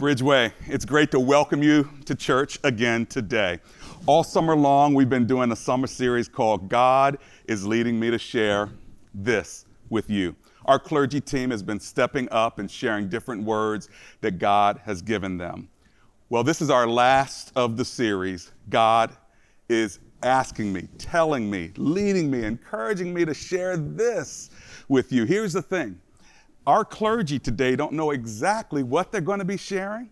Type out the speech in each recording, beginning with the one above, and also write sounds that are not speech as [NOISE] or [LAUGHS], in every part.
Bridgeway, it's great to welcome you to church again today. All summer long, we've been doing a summer series called God is Leading Me to Share This with You. Our clergy team has been stepping up and sharing different words that God has given them. Well, this is our last of the series. God is asking me, telling me, leading me, encouraging me to share this with you. Here's the thing our clergy today don't know exactly what they're going to be sharing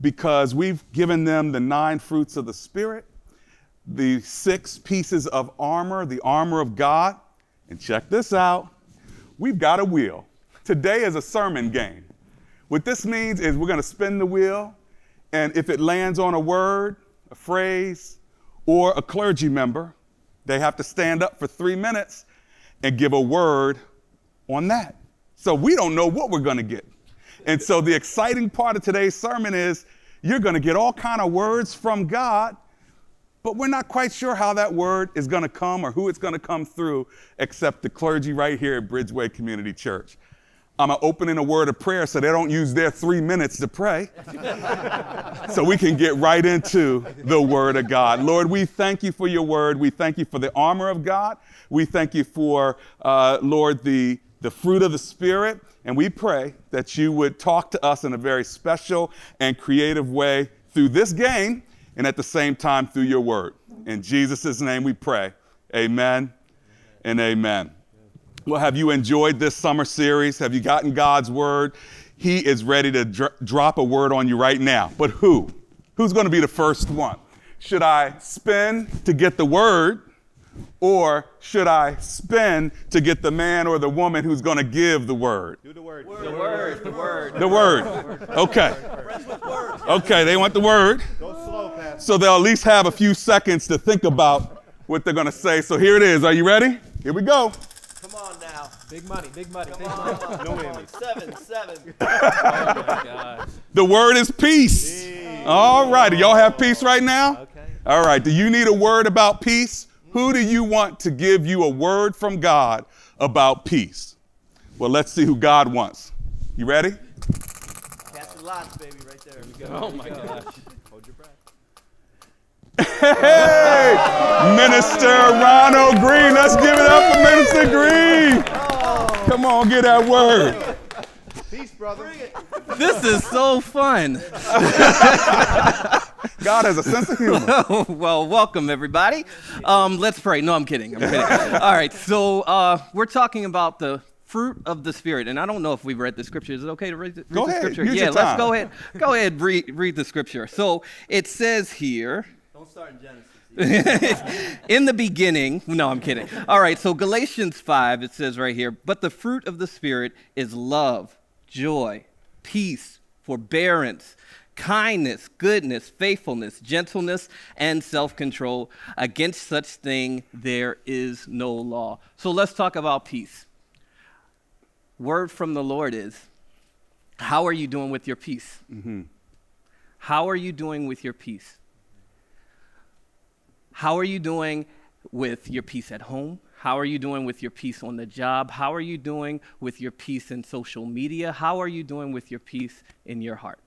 because we've given them the nine fruits of the Spirit, the six pieces of armor, the armor of God. And check this out we've got a wheel. Today is a sermon game. What this means is we're going to spin the wheel, and if it lands on a word, a phrase, or a clergy member, they have to stand up for three minutes and give a word on that. So we don't know what we're going to get. And so the exciting part of today's sermon is you're going to get all kind of words from God, but we're not quite sure how that word is going to come or who it's going to come through except the clergy right here at Bridgeway Community Church. I'm opening a word of prayer so they don't use their three minutes to pray. [LAUGHS] so we can get right into the word of God. Lord, we thank you for your word. We thank you for the armor of God. We thank you for, uh, Lord, the the fruit of the Spirit, and we pray that you would talk to us in a very special and creative way through this game and at the same time through your word. In Jesus' name we pray. Amen and amen. Well, have you enjoyed this summer series? Have you gotten God's word? He is ready to dr- drop a word on you right now. But who? Who's going to be the first one? Should I spin to get the word? Or should I spend to get the man or the woman who's going to give the word? Do the word. The word. The word. The word. Okay. Okay, they want the word. Go slow, Pastor. So they'll at least have a few seconds to think about what they're going to say. So here it is. Are you ready? Here we go. Come on now. Big money, big money, big Come money. on. No Come Seven, seven. [LAUGHS] Oh my gosh. The word is peace. All right. Do y'all have peace right now? Okay. All right. Do you need a word about peace? Who do you want to give you a word from God about peace? Well, let's see who God wants. You ready? Catch the lots, baby, right there. Oh my gosh. [LAUGHS] Hold your breath. Hey, Minister Ronald Greene. Let's give it up for Minister Greene. Oh. Come on, get that word. Peace, brother. This is so fun. [LAUGHS] God has a sense of humor. [LAUGHS] well, welcome everybody. Um, let's pray. No, I'm kidding. I'm kidding. [LAUGHS] All right, so uh, we're talking about the fruit of the spirit, and I don't know if we've read the scripture. Is it okay to read the, read Go the ahead. scripture? Use yeah, your let's time. go ahead. Go ahead. Read read the scripture. So it says here. Don't start in Genesis. [LAUGHS] in the beginning, no, I'm kidding. All right, so Galatians 5, it says right here, but the fruit of the Spirit is love, joy, peace, forbearance, kindness, goodness, faithfulness, gentleness, and self control. Against such thing there is no law. So let's talk about peace. Word from the Lord is how are you doing with your peace? Mm-hmm. How are you doing with your peace? How are you doing with your peace at home? How are you doing with your peace on the job? How are you doing with your peace in social media? How are you doing with your peace in your heart?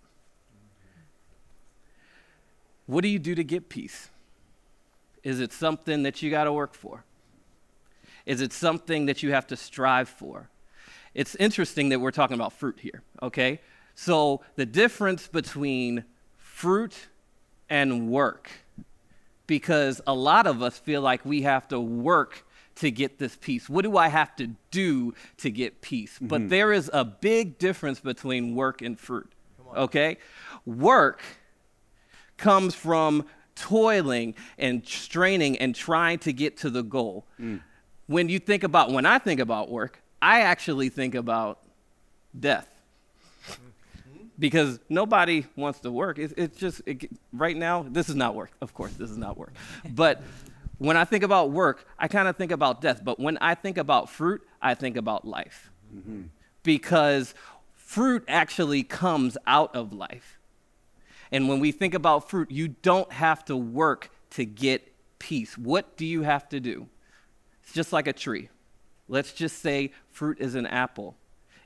What do you do to get peace? Is it something that you got to work for? Is it something that you have to strive for? It's interesting that we're talking about fruit here, okay? So the difference between fruit and work because a lot of us feel like we have to work to get this peace. What do I have to do to get peace? But mm-hmm. there is a big difference between work and fruit. Okay? Work comes from toiling and straining and trying to get to the goal. Mm. When you think about when I think about work, I actually think about death mm-hmm. because nobody wants to work. It's, it's just it, right now. This is not work. Of course, this is not work. But when I think about work, I kind of think about death. But when I think about fruit, I think about life, mm-hmm. because fruit actually comes out of life. And when we think about fruit, you don't have to work to get peace. What do you have to do? It's just like a tree. Let's just say fruit is an apple.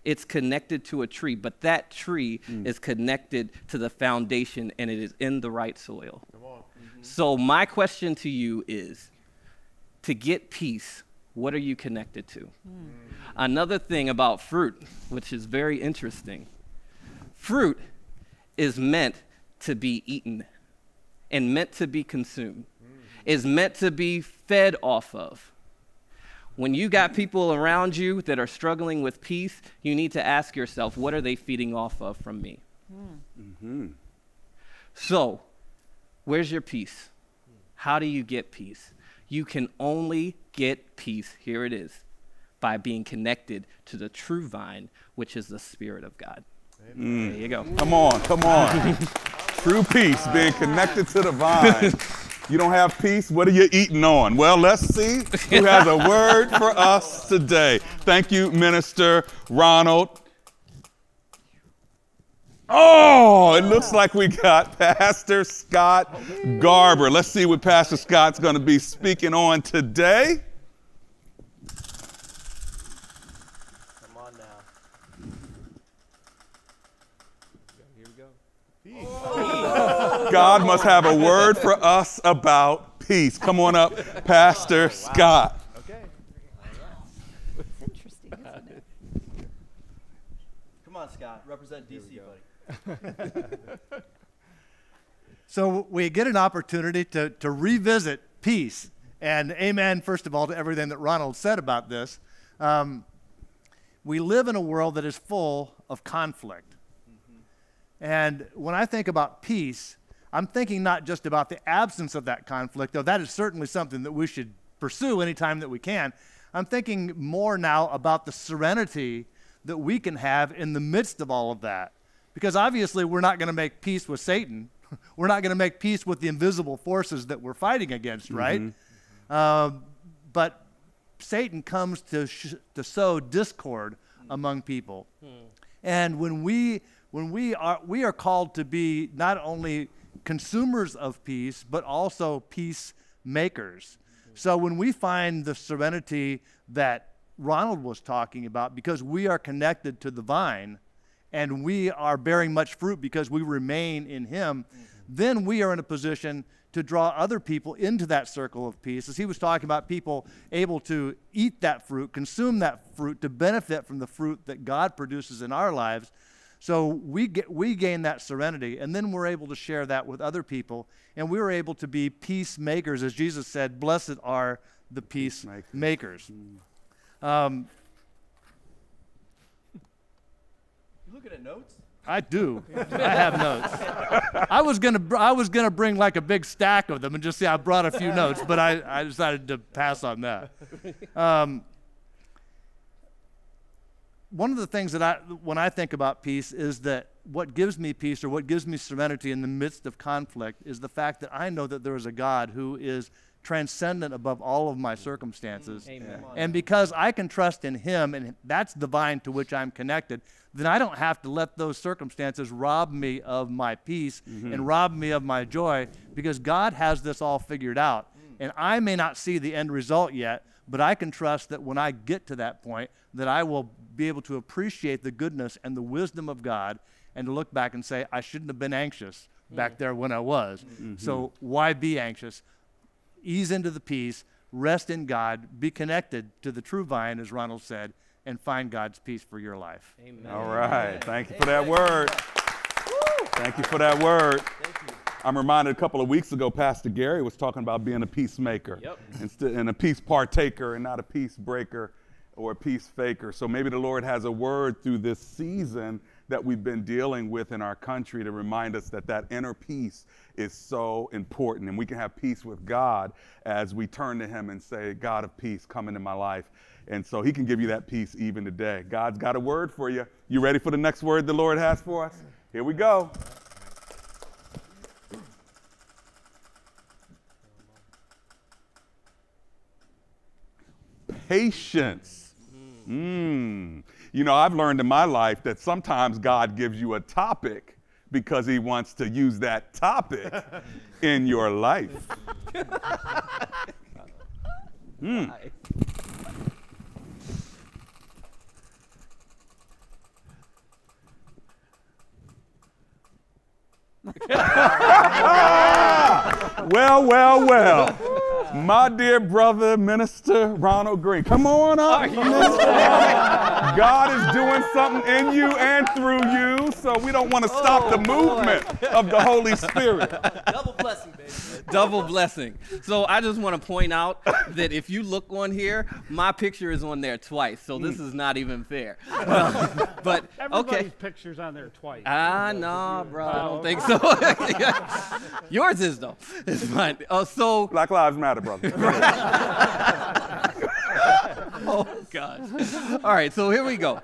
it's connected to a tree, but that tree mm. is connected to the foundation and it is in the right soil. Mm-hmm. So, my question to you is to get peace, what are you connected to? Mm. Another thing about fruit, which is very interesting fruit is meant to be eaten and meant to be consumed, is meant to be fed off of. When you got people around you that are struggling with peace, you need to ask yourself, what are they feeding off of from me? Mm-hmm. So, where's your peace? How do you get peace? You can only get peace, here it is, by being connected to the true vine, which is the Spirit of God. There you go. Come on, come on. [LAUGHS] True peace, being connected to the vine. [LAUGHS] You don't have peace? What are you eating on? Well, let's see who has a word for us today. Thank you, Minister Ronald. Oh, it looks like we got [LAUGHS] Pastor Scott Garber. Let's see what Pastor Scott's going to be speaking on today. Come on now. God must have a word for us about peace. Come on up, Pastor Scott. Okay. It's interesting, isn't it? Come on, Scott. Represent DC, buddy. So we get an opportunity to, to revisit peace. And amen, first of all, to everything that Ronald said about this. Um, we live in a world that is full of conflict. And when I think about peace, I'm thinking not just about the absence of that conflict, though that is certainly something that we should pursue anytime that we can. I'm thinking more now about the serenity that we can have in the midst of all of that. Because obviously, we're not going to make peace with Satan. [LAUGHS] We're not going to make peace with the invisible forces that we're fighting against, right? Um, but Satan comes to, sh- to sow discord among people. And when we when we are we are called to be not only consumers of peace but also peacemakers. So when we find the serenity that Ronald was talking about because we are connected to the vine and we are bearing much fruit because we remain in him, then we are in a position to draw other people into that circle of peace. As he was talking about people able to eat that fruit, consume that fruit, to benefit from the fruit that God produces in our lives. So we, get, we gain that serenity, and then we're able to share that with other people, and we are able to be peacemakers. As Jesus said, Blessed are the peacemakers. Um, You looking at notes? I do. [LAUGHS] I have notes. I was gonna br- I was gonna bring like a big stack of them and just say I brought a few notes, but I, I decided to pass on that. Um, one of the things that I when I think about peace is that what gives me peace or what gives me serenity in the midst of conflict is the fact that I know that there is a God who is transcendent above all of my circumstances. Amen. And because I can trust in Him, and that's the vine to which I'm connected, then I don't have to let those circumstances rob me of my peace and rob me of my joy because God has this all figured out. And I may not see the end result yet, but I can trust that when I get to that point, that I will be able to appreciate the goodness and the wisdom of God and to look back and say, I shouldn't have been anxious back mm. there when I was. Mm-hmm. So why be anxious? ease into the peace, rest in God, be connected to the true vine, as Ronald said, and find God's peace for your life. Amen. All right. Thank you for that word. Thank you for that word. I'm reminded a couple of weeks ago, Pastor Gary was talking about being a peacemaker Yep. and a peace partaker and not a peace breaker or a peace faker. So maybe the Lord has a word through this season that we've been dealing with in our country to remind us that that inner peace is so important. And we can have peace with God as we turn to Him and say, God of peace, come into my life. And so He can give you that peace even today. God's got a word for you. You ready for the next word the Lord has for us? Here we go. patience. Mm. You know, I've learned in my life that sometimes God gives you a topic because he wants to use that topic [LAUGHS] in your life. mm. [LAUGHS] [LAUGHS] well, well, well. My dear brother, Minister Ronald Greene. Come on up. Minister. God is doing something in you and through you, so we don't want to stop the oh, movement of the Holy Spirit. Double blessing. Double blessing. So I just want to point out that if you look on here, my picture is on there twice. So this is not even fair. [LAUGHS] but Everybody's okay. picture's on there twice. Ah, no, bro. I don't Oh, think so. [LAUGHS] Yours is though. It's fine. Oh, so Black Lives Matter, brother. [LAUGHS] oh gosh. All right, so here we go.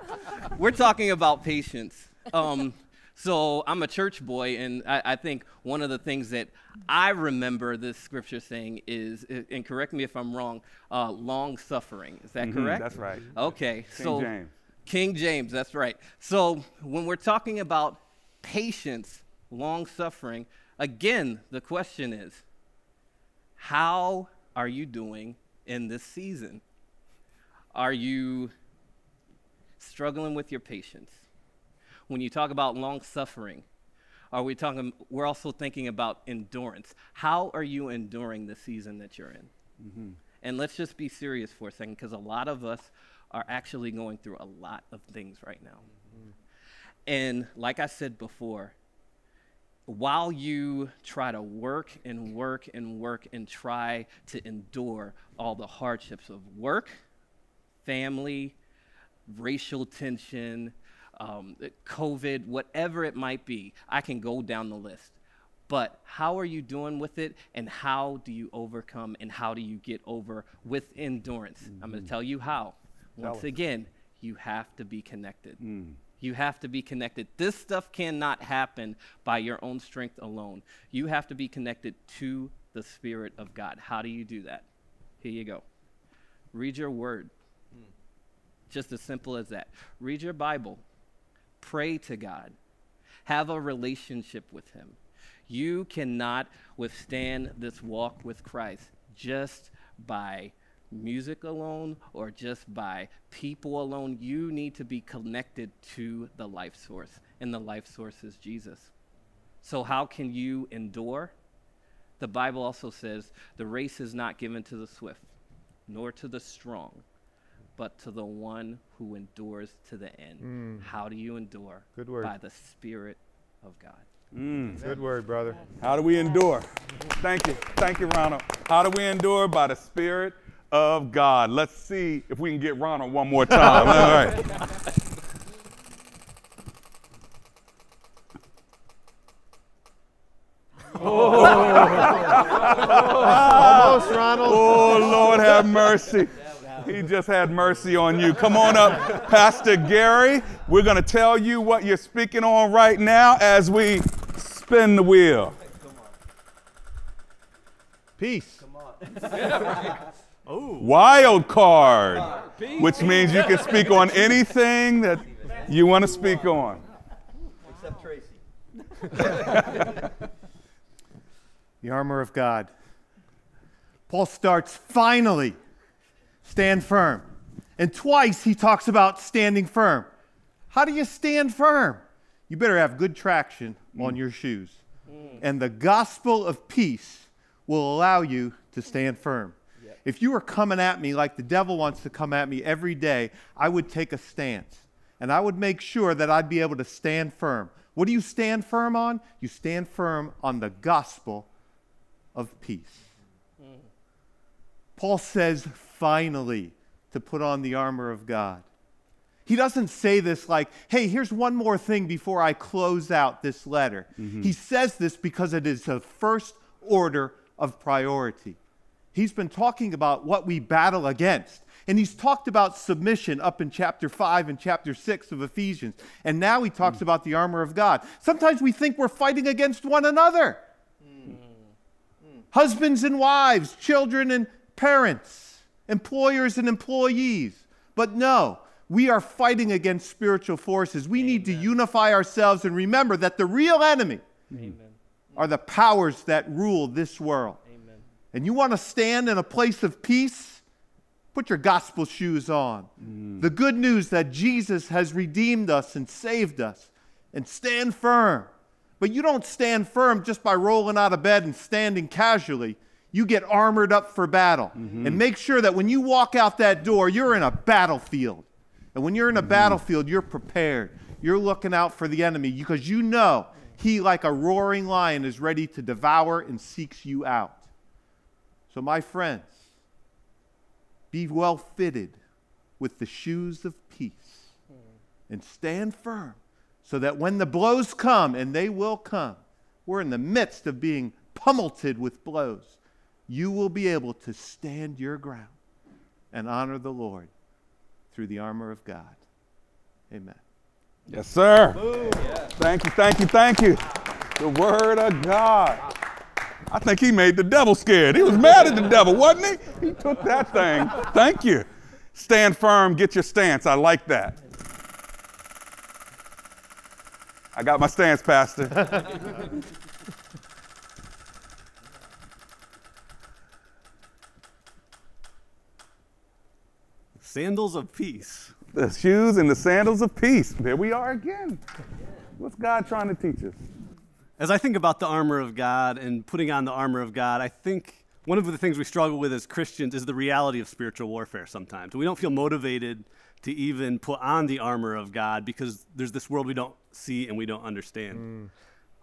We're talking about patience. Um, so I'm a church boy, and I, I think one of the things that I remember this scripture saying is, and correct me if I'm wrong, uh, long suffering. Is that correct? that's right. Okay, King so James. King James, that's right. So when we're talking about patience, long suffering, again, the question is, how are you doing in this season? Are you struggling with your patience? When you talk about long suffering, are we talking we're also thinking about endurance. How are you enduring the season that you're in? Mm-hmm. And let's just be serious for a second because a lot of us are actually going through a lot of things right now. Mm-hmm. And like I said before, while you try to work and work and work and try to endure all the hardships of work, family, racial tension, um, COVID, whatever it might be, I can go down the list. But how are you doing with it, and how do you overcome, and how do you get over with endurance? I'm going to mm-hmm. tell you how. Once us. again, you have to be connected. Mm. You have to be connected. This stuff cannot happen by your own strength alone. You have to be connected to the Spirit of God. How do you do that? Here you go. Read your word. Hmm. Just as simple as that. Read your Bible. Pray to God. Have a relationship with Him. You cannot withstand this walk with Christ just by music alone or just by people alone. You need to be connected to the life source, and the life source is Jesus. So, how can you endure? The Bible also says the race is not given to the swift, nor to the strong, but to the one who endures to the end. Mm. How do you endure? Good word. By the Spirit of God. Mm. Good word, brother. How do we endure? Thank you. Thank you, Ronald. How do we endure? By the Spirit of God. Let's see if we can get Ronald one more time. [LAUGHS] All right. [LAUGHS] Oh. [LAUGHS] Almost, Ronald. Oh, Lord, have mercy. He just had mercy on you. Come on up, Pastor Gary. We're going to tell you what you're speaking on right now as we spin the wheel. Peace. [LAUGHS] Wild card, which means you can speak on anything that you want to speak on. Except Tracy. [LAUGHS] the armor of God. Paul starts finally stand firm. And twice he talks about standing firm. How do you stand firm? You better have good traction on your shoes. And the gospel of peace will allow you to stand firm. If you were coming at me like the devil wants to come at me every day, I would take a stance. And I would make sure that I'd be able to stand firm. What do you stand firm on? You stand firm on the gospel of peace. Mm. Paul says, finally, to put on the armor of God. He doesn't say this like, hey, here's one more thing before I close out this letter. Mm-hmm. He says this because it is the first order of priority. He's been talking about what we battle against. And he's talked about submission up in chapter 5 and chapter 6 of Ephesians. And now he talks mm. about the armor of God. Sometimes we think we're fighting against one another mm. Mm. husbands and wives, children and parents, employers and employees. But no, we are fighting against spiritual forces. We need to unify ourselves and remember that the real enemy are the powers that rule this world. And you want to stand in a place of peace? Put your gospel shoes on. The good news that Jesus has redeemed us and saved us. And stand firm But you don't stand firm just by rolling out of bed and standing casually. You get armored up for battle. Mm-hmm. And make sure that when you walk out that door, you're in a battlefield. And when you're in a mm-hmm. battlefield, you're prepared. You're looking out for the enemy because you know he, like a roaring lion, is ready to devour and seeks you out. So, my friends, be well fitted with the shoes of peace hmm. and stand firm so that when the blows come, and they will come, we're in the midst of being pummeled with blows, you will be able to stand your ground and honor the Lord through the armor of God. Amen. Yes, sir. Thank you, thank you, thank you. The word of God. I think he made the devil scared. He was mad at the devil, wasn't he? He took that thing. Thank you. Stand firm, get your stance. I like that. I got my stance, Pastor. [LAUGHS] Sandals of peace. the shoes and the sandals of peace. There we are again. What's God trying to teach us? As I think about the armor of God and putting on the armor of God, I think one of the things we struggle with as Christians is the reality of spiritual warfare sometimes. We don't feel motivated to even put on the armor of God because there's this world we don't see and we don't understand. Uh,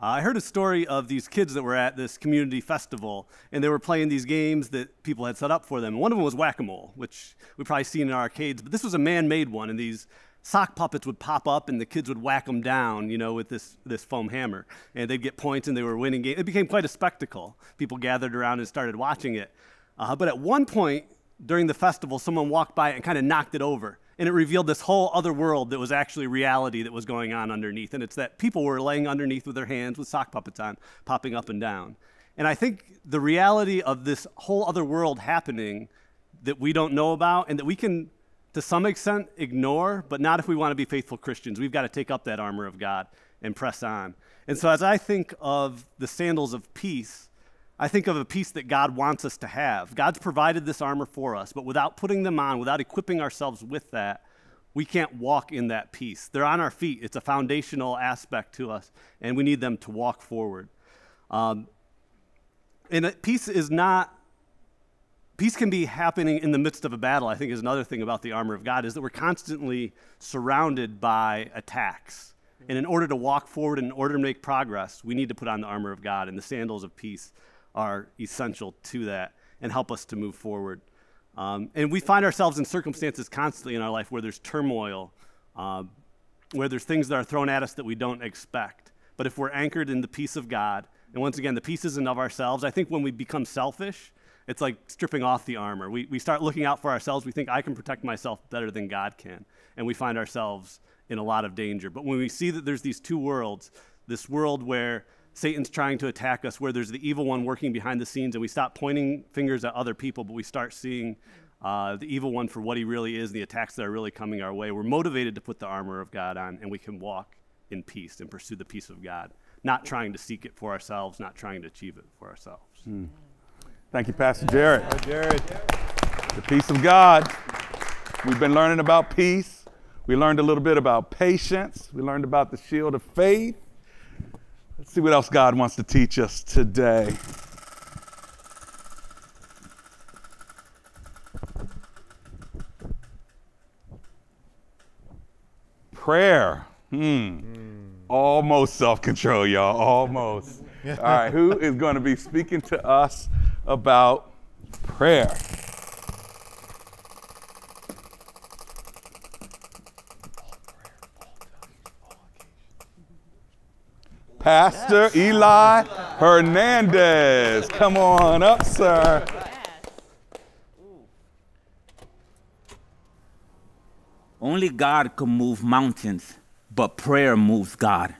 I heard a story of these kids that were at this community festival, and they were playing these games that people had set up for them. One of them was whack a mole, which we've probably seen in arcades, but this was a man made one, and these sock puppets would pop up, and the kids would whack them down, you know, with this, this foam hammer. And they'd get points, and they were winning games. It became quite a spectacle. People gathered around and started watching it. Uh, but at one point during the festival, someone walked by and kind of knocked it over and it revealed this whole other world that was actually reality that was going on underneath. And it's that people were laying underneath with their hands with sock puppets on, popping up and down. And I think the reality of this whole other world happening that we don't know about and that we can, to some extent, ignore, but not if we want to be faithful Christians. We've got to take up that armor of God and press on. And so as I think of the sandals of peace, I think of a peace that God wants us to have. God's provided this armor for us, but without putting them on, without equipping ourselves with that, we can't walk in that peace. They're on our feet, it's a foundational aspect to us, and we need them to walk forward. Um, and peace is not, peace can be happening in the midst of a battle, I think is another thing about the armor of God, is that we're constantly surrounded by attacks. And in order to walk forward, in order to make progress, we need to put on the armor of God, and the sandals of peace are essential to that and help us to move forward. Um, and we find ourselves in circumstances constantly in our life where there's turmoil, uh, where there's things that are thrown at us that we don't expect. But if we're anchored in the peace of God, and once again, the peace isn't of ourselves, I think when we become selfish, it's like stripping off the armor. We, we start looking out for ourselves. We think, I can protect myself better than God can. And we find ourselves in a lot of danger. But when we see that there's these two worlds, this world where Satan's trying to attack us, where there's the evil one working behind the scenes, and we stop pointing fingers at other people, but we start seeing uh, the evil one for what he really is, and the attacks that are really coming our way. We're motivated to put the armor of God on, and we can walk in peace and pursue the peace of God, not trying to seek it for ourselves, not trying to achieve it for ourselves. Thank you, Pastor Jared. Jared. The peace of God. We've been learning about peace. We learned a little bit about patience. We learned about the shield of faith. Let's see what else God wants to teach us today. Prayer. Hmm. Almost self control, y'all. Almost. [LAUGHS] All right, who is going to be speaking to us about prayer? Pastor Eli Hernandez. Come on up, sir. Only God can move mountains, but prayer moves God.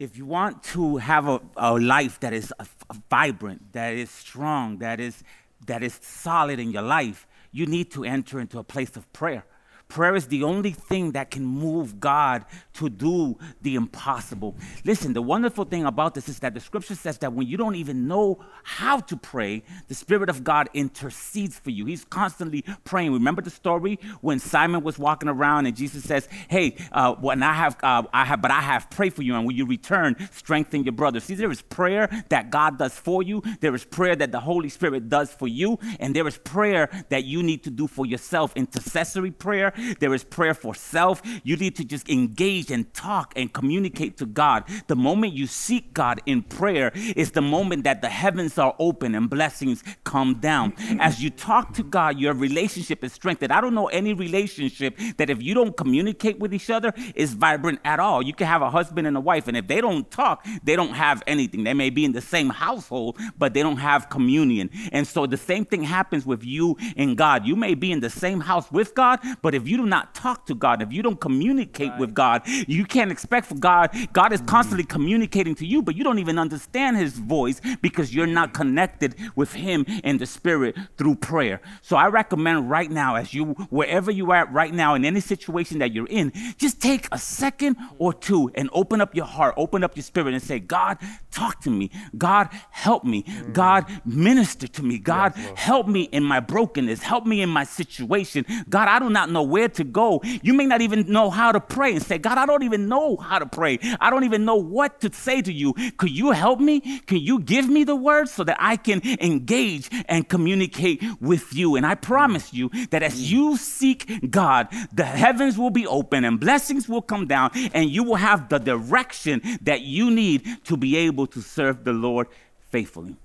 If you want to have a, a life that is uh, vibrant, that is strong, that is, that is solid in your life, you need to enter into a place of prayer. Prayer is the only thing that can move God to do the impossible. Listen, the wonderful thing about this is that the scripture says that when you don't even know how to pray, the Spirit of God intercedes for you. He's constantly praying. Remember the story when Simon was walking around and Jesus says, "Hey, uh, when I have, uh, I have, but I have prayed for you, and when you return, strengthen your brother." See, there is prayer that God does for you. There is prayer that the Holy Spirit does for you, and there is prayer that you need to do for yourself. Intercessory prayer. There is prayer for self. You need to just engage and talk and communicate to God. The moment you seek God in prayer is the moment that the heavens are open and blessings come down. As you talk to God, your relationship is strengthened. I don't know any relationship that if you don't communicate with each other is vibrant at all. You can have a husband and a wife, and if they don't talk, they don't have anything. They may be in the same household, but they don't have communion. And so the same thing happens with you and God. You may be in the same house with God, but if you do not talk to God, if you don't communicate with God, you can't expect for God. God is constantly mm-hmm. communicating to you, but you don't even understand his voice because you're not mm-hmm. connected with him in the spirit through prayer. So I recommend right now, as you wherever you are at right now, in any situation that you're in, just take a second or two and open up your heart, open up your spirit, and say, God, talk to me. God, help me. God, minister to me. God, help me in my brokenness. Help me in my situation. God, I do not know where to go. You may not even know how to pray and say, God, I don't even know how to pray. I don't even know what to say to you. Could you help me? Can you give me the words so that I can engage and communicate with you? And I promise you that as you seek God, the heavens will be open and blessings will come down, and you will have the direction that you need to be able to serve the Lord faithfully.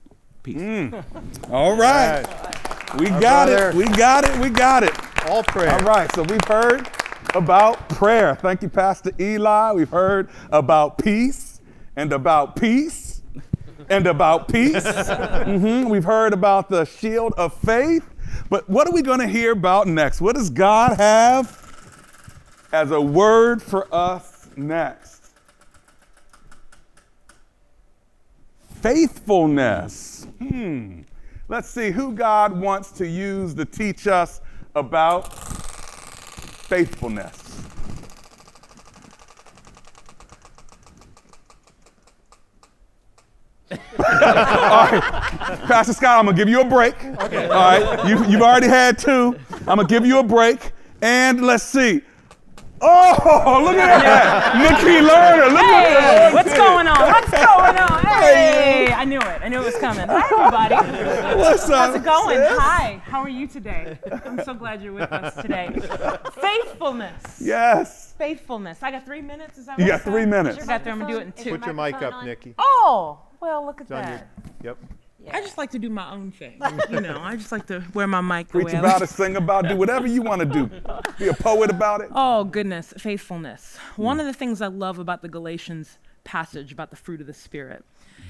Peace. [LAUGHS] All right. We got brother. it. We got it. We got it. All prayer. All right. So we've heard about prayer. Thank you, Pastor Eli. We've heard about peace and about peace and about peace. [LAUGHS] Mhm. We've heard about the shield of faith. But what are we going to hear about next? What does God have as a word for us next? Faithfulness. Hmm. Let's see who God wants to use to teach us about faithfulness. [LAUGHS] All right. Pastor Scott, I'm gonna give you a break. Okay. All right. You, you've already had two. I'm gonna give you a break. And let's see. Oh, look at that. Nikki Lerner. Look Hey, at that. what's going on? What's going on? Hey, I knew it. I knew it was coming. Hi, everybody. What's up? How's it going? sis? Hi. How are you today? I'm so glad you're with us today. Faithfulness. Yes. Faithfulness. I got three minutes. Is that You what got three minutes. I got there. I'm gonna do it in two. Put your mic up, on? Nikki. Oh, well, look at It's on your, that. Yep. I just like to do my own thing. You know, I just like to wear my mic the Preach way about it, sing about it, do whatever you want to do. Be a poet about it. Oh, goodness, faithfulness. Mm. One of the things I love about the Galatians passage about the fruit of the Spirit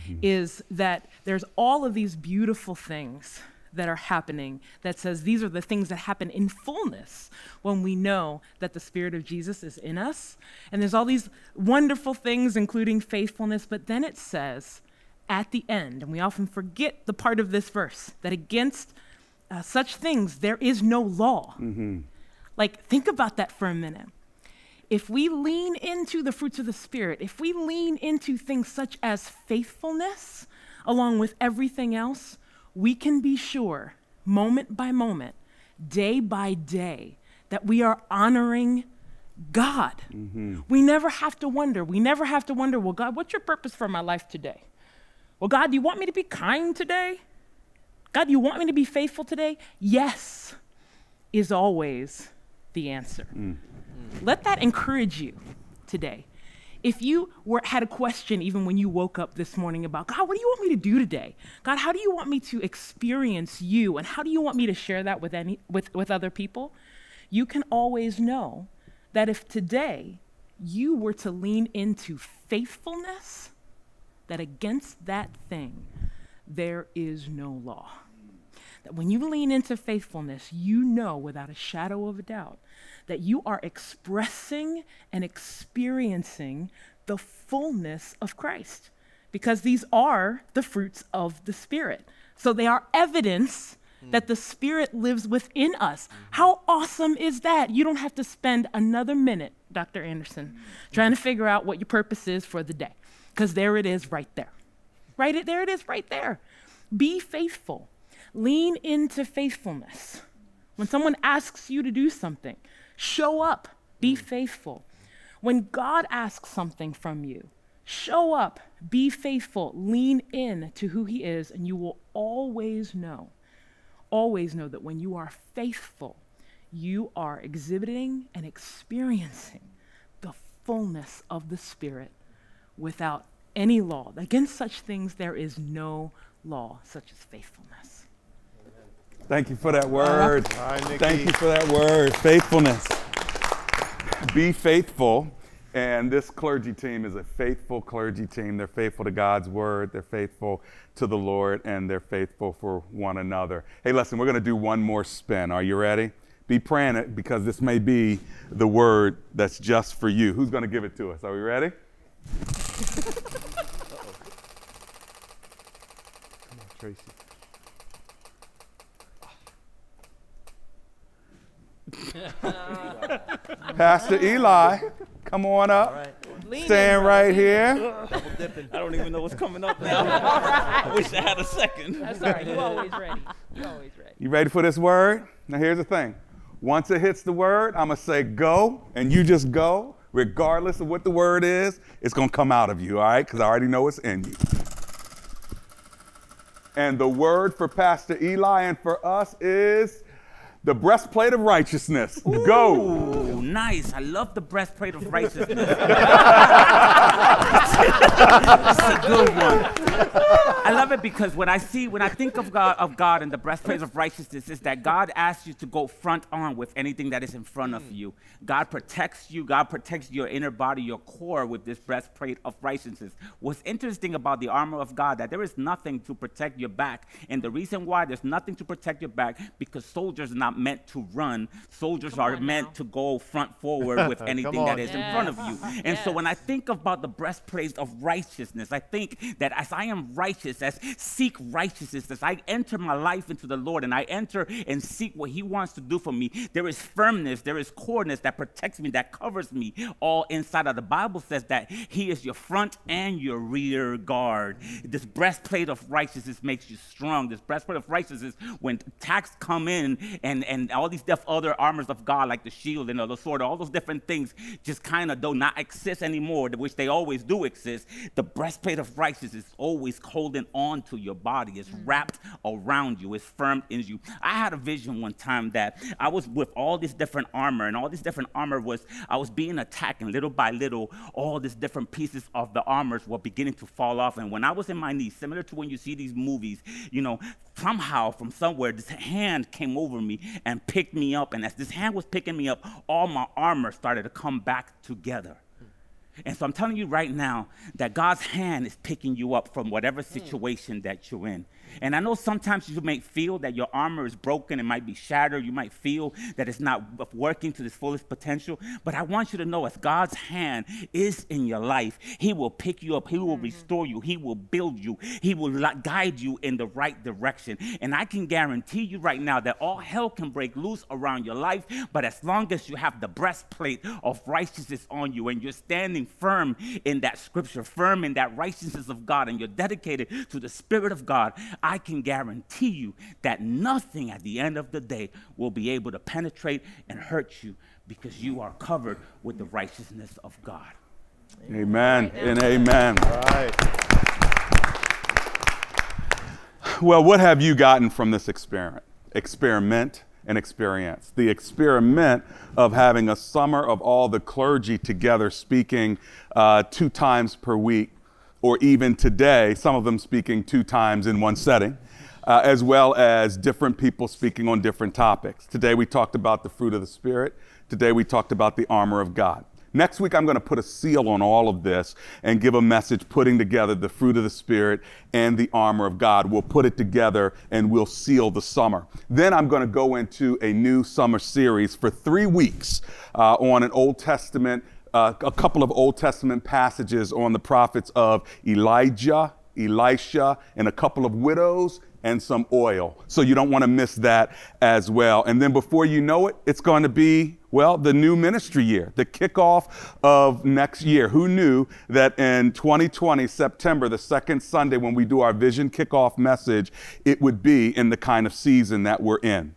mm-hmm. is that there's all of these beautiful things that are happening that says these are the things that happen in fullness when we know that the Spirit of Jesus is in us. And there's all these wonderful things, including faithfulness, but then it says at the end, and we often forget the part of this verse, that against uh, such things there is no law. Like, think about that for a minute. If we lean into the fruits of the Spirit, if we lean into things such as faithfulness, along with everything else, we can be sure, moment by moment, day by day, that we are honoring God. We never have to wonder. We never have to wonder, well, God, what's your purpose for my life today? Well, God, do you want me to be kind today? God, do you want me to be faithful today? Yes, is always the answer. Mm. Let that encourage you today. If you were, had a question even when you woke up this morning about, God, what do you want me to do today? God, how do you want me to experience you? And how do you want me to share that with, any, with, with other people? You can always know that if today you were to lean into faithfulness, that against that thing, there is no law. That when you lean into faithfulness, you know without a shadow of a doubt that you are expressing and experiencing the fullness of Christ because these are the fruits of the Spirit. So they are evidence hmm. that the Spirit lives within us. How awesome is that? You don't have to spend another minute, Dr. Anderson, hmm. trying to figure out what your purpose is for the day, because there it is right there. Right it, there it is right there. Be faithful. Lean into faithfulness. When someone asks you to do something, show up, be mm. faithful. When God asks something from you, show up, be faithful, lean in to who He is, and you will always know, always know that when you are faithful, you are exhibiting and experiencing the fullness of the Spirit without any law. Against such things, there is no law, such as faithfulness. Thank you for that word. Bye, Nikki. Thank you for that word. Faithfulness. Be faithful. And this clergy team is a faithful clergy team. They're faithful to God's word, they're faithful to the Lord, and they're faithful for one another. Hey, listen, we're going to do one more spin. Are you ready? Be praying it because this may be the word that's just for you. Who's going to give it to us? Are we ready? Tracy. Pastor Eli, come on up. All right. Stand right here. Double dipping. I don't even know what's coming up [LAUGHS] now. I wish I had a second. That's all right. You always ready. You're always ready. You ready for this word? Now, here's the thing. Once it hits the word, I'm going to say go, and you just go. Regardless of what the word is, it's going to come out of you, all right? Because I already know it's in you. And the word for Pastor Eli and for us is the breastplate of righteousness. Go. Ooh, nice. I love the breastplate of righteousness. [LAUGHS] That's a good one. I love it because when I see, when I think of God, of God and the breastplate of righteousness, is that God asks you to go front on with anything that is in front of you. God protects you. God protects your inner body, your core, with this breastplate of righteousness. What's interesting about the armor of God that there is nothing to protect your back, and the reason why there's nothing to protect your back because soldiers are not meant to run. Soldiers are meant now. to go front forward with [LAUGHS] anything that is on. in front of you. And so when I think about the breastplate of righteousness, I think that as I am righteous, as seek righteousness, as I enter my life into the Lord and I enter and seek what He wants to do for me, there is firmness, there is coreness that protects me, that covers me all inside of the Bible says that He is your front and your rear guard. This breastplate of righteousness makes you strong. This breastplate of righteousness, when attacks come in and, and all these other armors of God, like the shield and the sword, all those different things just kind of do not exist anymore, which they always do exist. The breastplate of righteousness is always holding on to your body. It's mm. wrapped around you. It's firm in you. I had a vision one time that I was with all this different armor, and all this different armor was I was being attacked, and little by little, all these different pieces of the armors were beginning to fall off. And when I was in my knees, similar to when you see these movies, you know, somehow from somewhere, this hand came over me and picked me up. And as this hand was picking me up, all my armor started to come back together. And so I'm telling you right now that God's hand is picking you up from whatever situation that you're in. And I know sometimes you may feel that your armor is broken, it might be shattered, you might feel that it's not working to its fullest potential. But I want you to know as God's hand is in your life, He will pick you up, He will mm-hmm. restore you, He will build you, He will guide you in the right direction. And I can guarantee you right now that all hell can break loose around your life, but as long as you have the breastplate of righteousness on you and you're standing firm in that scripture, firm in that righteousness of God, and you're dedicated to the Spirit of God, I can guarantee you that nothing at the end of the day will be able to penetrate and hurt you because you are covered with the righteousness of God. Amen and amen. All right. Well, what have you gotten from this experiment? Experiment and experience. The experiment of having a summer of all the clergy together speaking uh, two times per week, or even today, some of them speaking two times in one setting. Uh, as well as different people speaking on different topics. Today we talked about the fruit of the Spirit. Today we talked about the armor of God. Next week, I'm going to put a seal on all of this and give a message putting together the fruit of the Spirit and the armor of God. We'll put it together and we'll seal the summer. Then I'm going to go into a new summer series for three weeks uh, on an Old Testament, uh, a couple of Old Testament passages on the prophets of Elijah, Elisha, and a couple of widows and some oil. So you don't want to miss that as well. And then before you know it, it's going to be, well, the new ministry year, the kickoff of next year. Who knew that in 2020, September, the second Sunday when we do our vision kickoff message, it would be in the kind of season that we're in?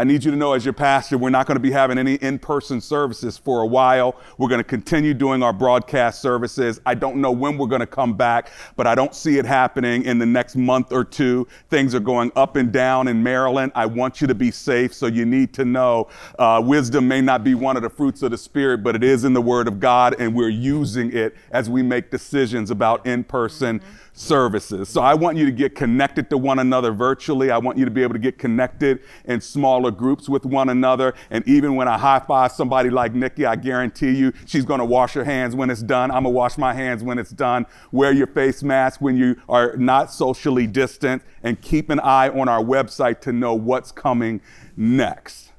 I need you to know, as your pastor, we're not going to be having any in person services for a while. We're going to continue doing our broadcast services. I don't know when we're going to come back, but I don't see it happening in the next month or two. Things are going up and down in Maryland. I want you to be safe, so you need to know uh, wisdom may not be one of the fruits of the Spirit, but it is in the Word of God, and we're using it as we make decisions about in person. Mm-hmm services. So I want you to get connected to one another virtually. I want you to be able to get connected in smaller groups with one another. And even when I high five somebody like Nikki, I guarantee you she's going to wash her hands when it's done. I'm going to wash my hands when it's done. Wear your face mask when you are not socially distant and keep an eye on our website to know what's coming next.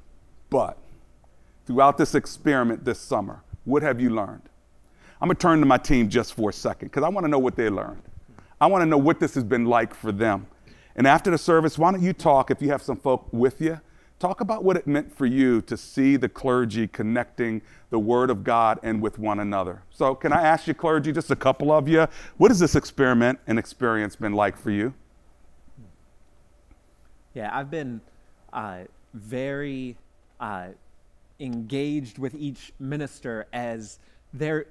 But throughout this experiment this summer, what have you learned? I'm going to turn to my team just for a second because I want to know what they learned. I want to know what this has been like for them. And after the service, why don't you talk, if you have some folk with you, talk about what it meant for you to see the clergy connecting the Word of God and with one another. So, can I ask you, clergy, just a couple of you, what has this experiment and experience been like for you? Yeah, I've been uh, very uh, engaged with each minister as they're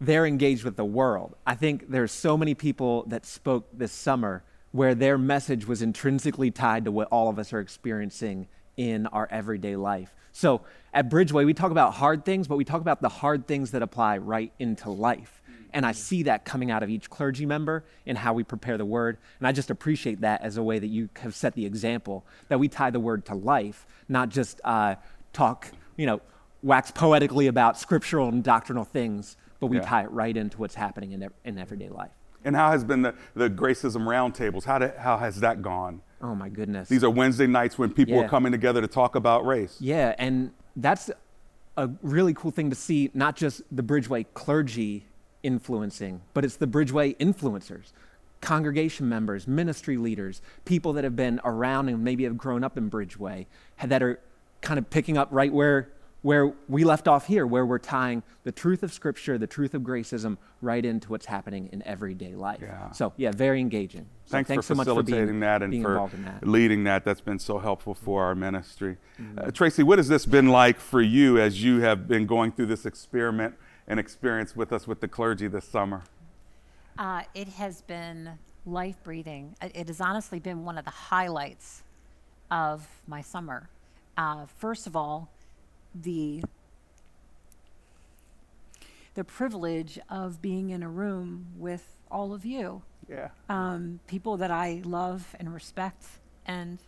they're engaged with the world. I think there's so many people that spoke this summer where their message was intrinsically tied to what all of us are experiencing in our everyday life. So at Bridgeway, we talk about hard things, but we talk about the hard things that apply right into life. And I see that coming out of each clergy member in how we prepare the word. And I just appreciate that as a way that you have set the example that we tie the word to life, not just uh, talk, you know, wax poetically about scriptural and doctrinal things, but we yeah. tie it right into what's happening in, in everyday life. And how has been the, the Gracism roundtables? How, did, how has that gone? Oh my goodness. These are Wednesday nights when people yeah. are coming together to talk about race. Yeah, and that's a really cool thing to see, not just the Bridgeway clergy influencing, but it's the Bridgeway influencers, congregation members, ministry leaders, people that have been around and maybe have grown up in Bridgeway that are kind of picking up right where where we left off here, where we're tying the truth of Scripture, the truth of gracism, right into what's happening in everyday life. Yeah. So, yeah, very engaging. So thanks, thanks, for so facilitating for being, that and for that. leading that. That's been so helpful for our ministry. Mm-hmm. Uh, Tracy, what has this been like for you as you have been going through this experiment and experience with us with the clergy this summer? Uh, it has been life breathing. It has honestly been one of the highlights of my summer. Uh, first of all, the the privilege of being in a room with all of you. Yeah. Um, people that I love and respect and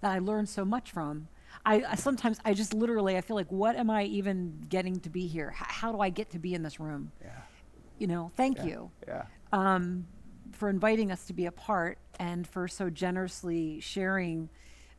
that I learn so much from. I, I, sometimes I just literally I feel like what am I even getting to be here? H- how do I get to be in this room? Yeah. You know, thank yeah. you. Yeah. Um, for inviting us to be a part and for so generously sharing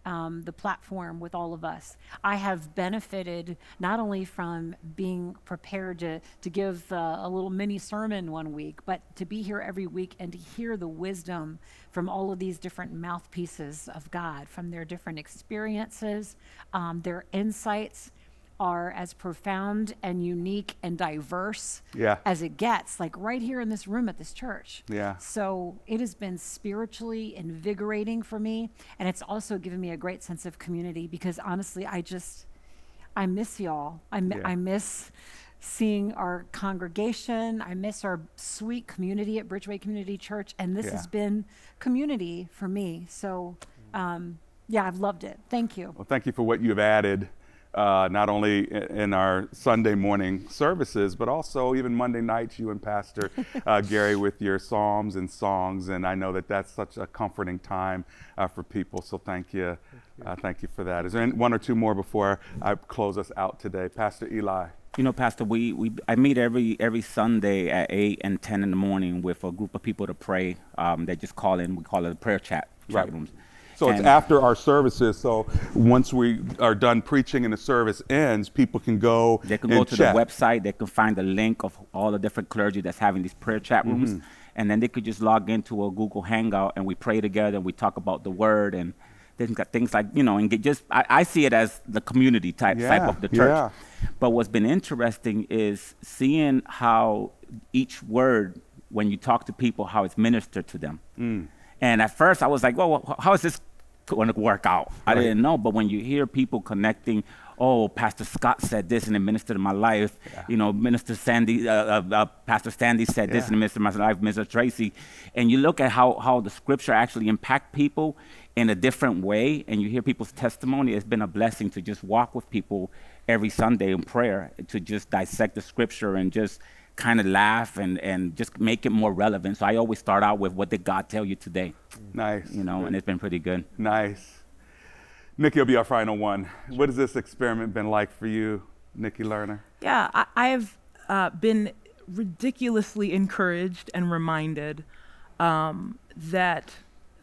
um, the platform with all of us. I have benefited not only from being prepared to, to give uh, a little mini sermon one week, but to be here every week and to hear the wisdom from all of these different mouthpieces of God, from their different experiences, um, their insights are as profound and unique and diverse yeah. as it gets, like right here in this room at this church. Yeah. So it has been spiritually invigorating for me. And it's also given me a great sense of community because honestly, I just, I miss y'all. I, yeah. I miss seeing our congregation. I miss our sweet community at Bridgeway Community Church. And this yeah. has been community for me. So, um, yeah, I've loved it. Thank you. Well, thank you for what you've added uh, not only in our Sunday morning services, but also even Monday nights, you and Pastor [LAUGHS] uh, Gary with your psalms and songs. And I know that that's such a comforting time uh, for people. So thank you. Thank you. Uh, thank you for that. Is there any, one or two more before I close us out today? Pastor Eli. You know, Pastor, we, we I meet every every Sunday at eight and ten in the morning with a group of people to pray. Um, they just call in. We call it a prayer chat chat right. rooms. So and it's after our services. So once we are done preaching and the service ends, people can go. They can go to chat. the website. They can find the link of all the different clergy that's having these prayer chat rooms. Mm-hmm. and then they could just log into a Google Hangout and we pray together and we talk about the word and things, got things like you know and get just I, I see it as the community type type of the church. yeah. But what's been interesting is seeing how each word, when you talk to people, how it's ministered to them. Mm. And at first, I was like, well, how is this going to work out? I didn't know. But when you hear people connecting, oh, Pastor Scott said this and it ministered to my life. You know, Minister Sandy, uh, uh, uh, Pastor Sandy said this and it ministered to my life, Mr. Tracy. And you look at how, how the scripture actually impact people in a different way and you hear people's testimony, it's been a blessing to just walk with people every Sunday in prayer, to just dissect the scripture and just kind of laugh and, and just make it more relevant. So I always start out with what did God tell you today? Nice. You know, and it's been pretty good. Nice. Nikki will be our final one. What has this experiment been like for you, Nikki Lerner? Yeah, I, I have uh, been ridiculously encouraged and reminded um, that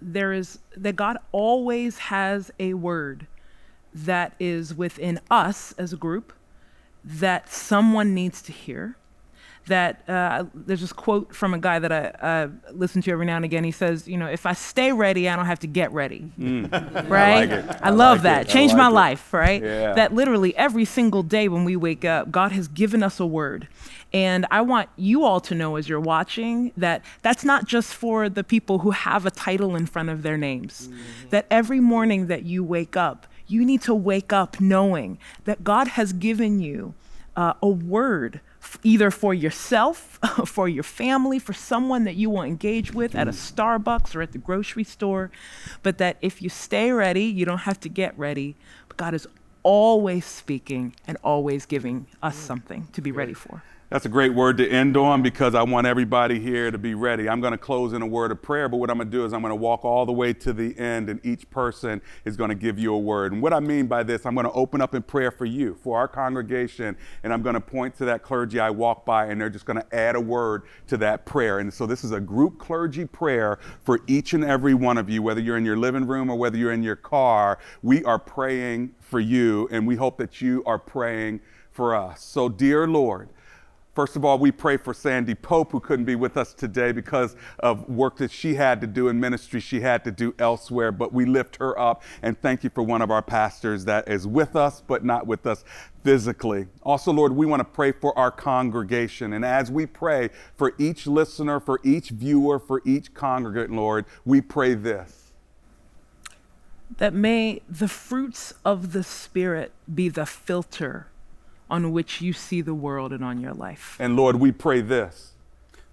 there is that God always has a word that is within us as a group that someone needs to hear. That uh, there's this quote from a guy that I uh, listen to every now and again. He says, "You know, if I stay ready, I don't have to get ready." Mm. I right? like it. I I love like that. it. I Changed my it. life, right? Yeah. That literally every single day when we wake up, God has given us a word. And I want you all to know as you're watching that that's not just for the people who have a title in front of their names. That every morning that you wake up, you need to wake up knowing that God has given you uh, a word either for yourself, [LAUGHS] for your family, for someone that you will engage with at a Starbucks or at the grocery store, but that if you stay ready, you don't have to get ready. But God is always speaking and always giving us mm. something to be ready for. That's a great word to end on because I want everybody here to be ready. I'm going to close in a word of prayer, but what I'm going to do is I'm going to walk all the way to the end, and each person is going to give you a word. And what I mean by this, I'm going to open up in prayer for you, for our congregation, and I'm going to point to that clergy I walk by, and they're just going to add a word to that prayer. And so this is a group clergy prayer for each and every one of you, whether you're in your living room or whether you're in your car. We are praying for you, and we hope that you are praying for us. So, dear Lord, First of all, we pray for Sandy Pope, who couldn't be with us today because of work that she had to do in ministry, she had to do elsewhere. But we lift her up and thank you for one of our pastors that is with us, but not with us physically. Also, Lord, we want to pray for our congregation. And as we pray for each listener, for each viewer, for each congregant, Lord, we pray this. That may the fruits of the Spirit be the filter on which you see the world and on your life. And Lord, we pray this.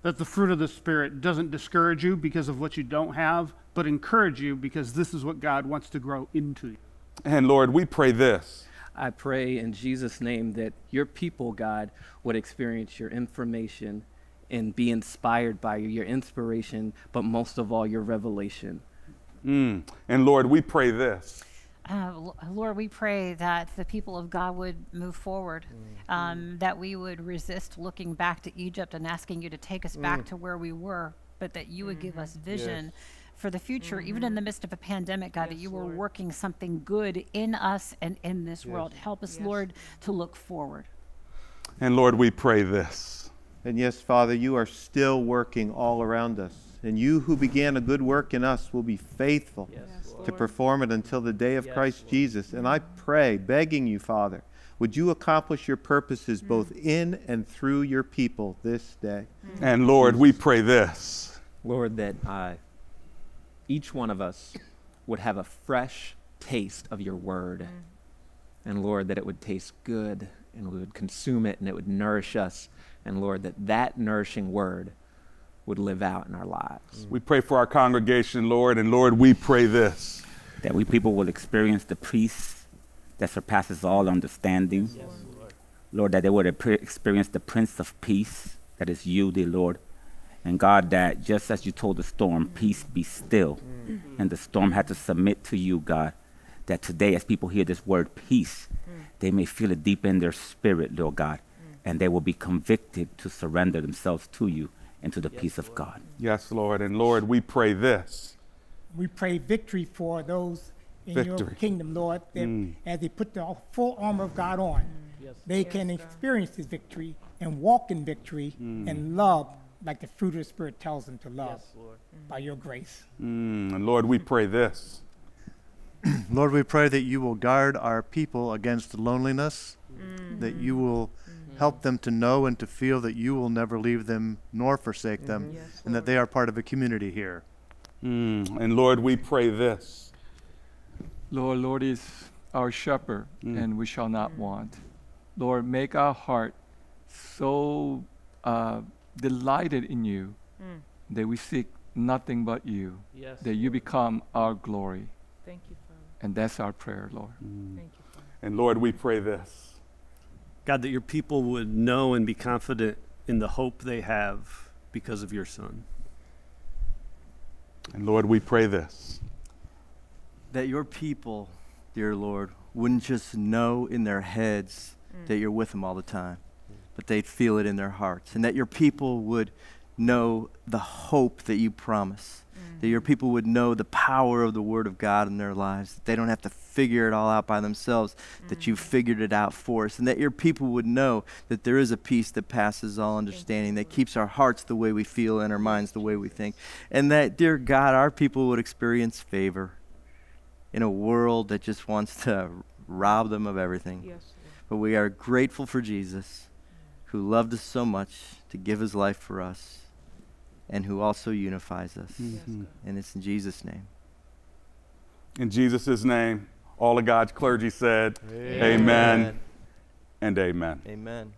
that the fruit of the Spirit doesn't discourage you because of what you don't have, but encourage you because this is what God wants to grow into you. And Lord, we pray this. I pray in Jesus' name that your people, God, would experience your information and be inspired by you, your inspiration, but most of all, your revelation. Mm. And Lord, we pray this. Uh, Lord, we pray that the people of God would move forward, um, that we would resist looking back to Egypt and asking you to take us back Mm. to where we were, but that you would give us vision Yes. for the future, even in the midst of a pandemic, God, that you were working something good in us and in this world. Help us, Lord, to look forward. And Lord, we pray this. And yes, Father, you are still working all around us. And you who began a good work in us will be faithful to perform it until the day of Christ Jesus. And I pray, begging you, Father, would you accomplish your purposes mm. both in and through your people this day? Mm. And Lord, we pray this. Lord, that uh, each one of us would have a fresh taste of your word. Mm. And Lord, that it would taste good and we would consume it and it would nourish us. And Lord, that that nourishing word would live out in our lives. We pray for our congregation, Lord, and Lord, we pray this. That we people will experience the peace that surpasses all understanding. Yes, Lord, Lord, that they would experience the Prince of Peace, that is you, dear Lord. And God, that just as you told the storm, peace be still, mm-hmm. and the storm had to submit to you, God, that today, as people hear this word peace, mm. they may feel it deep in their spirit, Lord God, mm. and they will be convicted to surrender themselves to you and to the peace of God. Yes, Lord. And Lord, we pray this. We pray victory for those in your kingdom, Lord, that Mm. as they put the full armor of God on, yes. they can experience this victory and walk in victory Mm. and love like the fruit of the Spirit tells them to love Yes, Lord. by your grace. Mm, and Lord, we pray this. Lord, we pray that you will guard our people against loneliness, that you will help them to know and to feel that you will never leave them nor forsake them, Yes, and that they are part of a community here. Mm, and Lord, we pray this. Lord, Lord is our shepherd, Mm. and we shall not want. Lord, make our heart so uh, delighted in you Mm. that we seek nothing but you, Yes, that you become our glory. Thank you, Father. And that's our prayer, Lord. Mm. Thank you, Father. And Lord, we pray this. God, that your people would know and be confident in the hope they have because of your Son. And Lord, we pray this. that your people, dear Lord, wouldn't just know in their heads mm. that you're with them all the time, but they'd feel it in their hearts. And that your people would know the hope that you promise. Mm. That your people would know the power of the Word of God in their lives. That they don't have to figure it all out by themselves, that you figured it out for us. And that your people would know that there is a peace that passes all understanding, that keeps our hearts the way we feel and our minds the way we think. And that, dear God, our people would experience favor in a world that just wants to rob them of everything. Yes, But we are grateful for Jesus, who loved us so much to give his life for us, and who also unifies us. Mhm. And it's in Jesus' name. In Jesus' name, all of God's clergy said, Amen. amen and amen. Amen.